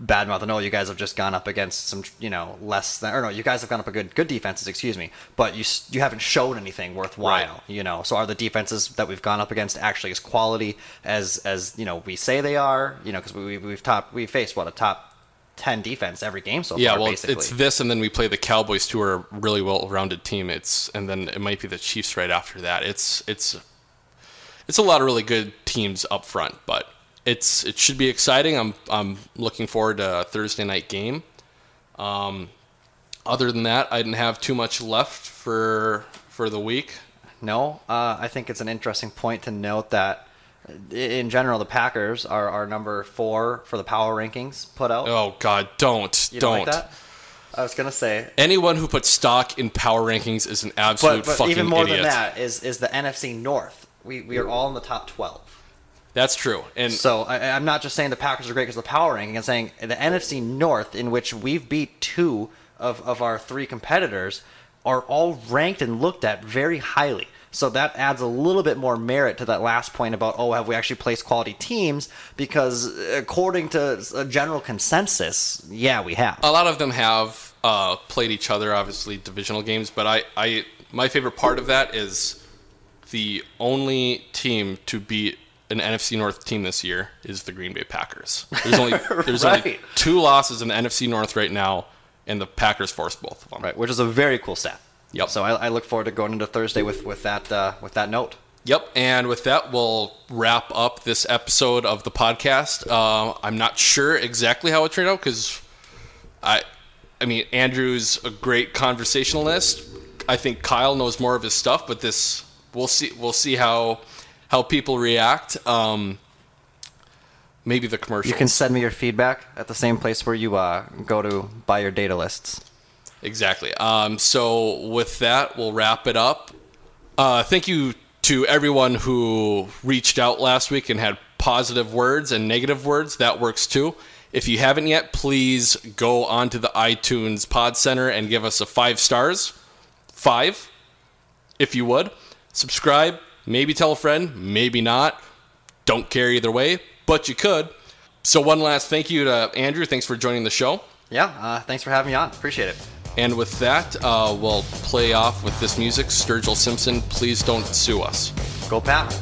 badmouth. No, you guys have just gone up against some, you know, less than, or no, you guys have gone up a good good defenses. Excuse me, but you you haven't shown anything worthwhile. You know, so are the defenses that we've gone up against actually as quality as as you know we say they are? You know, because we we've top we faced what a top ten defense every game so yeah, far. well, basically. it's this, and then we play the Cowboys, who are a really well-rounded team. It's and then it might be the Chiefs right after that. It's it's it's a lot of really good teams up front, but it's it should be exciting. I'm I'm looking forward to a Thursday night game. Um, other than that, I didn't have too much left for for the week. No, uh, I think it's an interesting point to note that in general, the Packers are, are number four for the power rankings put out. Oh God, don't you don't, don't. like that? I was gonna say, Anyone who puts stock in power rankings is an absolute but, but fucking even more idiot. than that is is the NFC North. We we are all in the top twelve. That's true. And so I, I'm not just saying the Packers are great because of the power ranking. I'm saying the NFC North, in which we've beat two of, of our three competitors, are all ranked and looked at very highly. So that adds a little bit more merit to that last point about oh, have we actually placed quality teams? Because according to a general consensus, yeah, we have. a lot of them have uh, played each other, obviously divisional games. But I, I, my favorite part of that is the only team to beat an NFC North team this year is the Green Bay Packers. There's only there's only two losses in the NFC North right now, and the Packers forced both of them. Right, which is a very cool stat. Yep. So I, I look forward to going into Thursday with with that uh, with that note. Yep. And with that, we'll wrap up this episode of the podcast. Uh, I'm not sure exactly how it turned out because I, I mean, Andrew's a great conversationalist. I think Kyle knows more of his stuff, but this we'll see. We'll see how how people react. Um, maybe the commercial. You can send me your feedback at the same place where you uh, go to buy your data lists. Exactly. Um, so with that, we'll wrap it up. Uh, thank you to everyone who reached out last week and had positive words and negative words. That works too. If you haven't yet, please go onto the iTunes Pod Center and give us a five stars. Five, if you would. Subscribe. Maybe tell a friend. Maybe not. Don't care either way, but you could. So one last thank you to Andrew. Thanks for joining the show. Yeah, uh, thanks for having me on. Appreciate it. And with that, uh, we'll play off with this music. Sturgill Simpson, please don't sue us. Go Pat.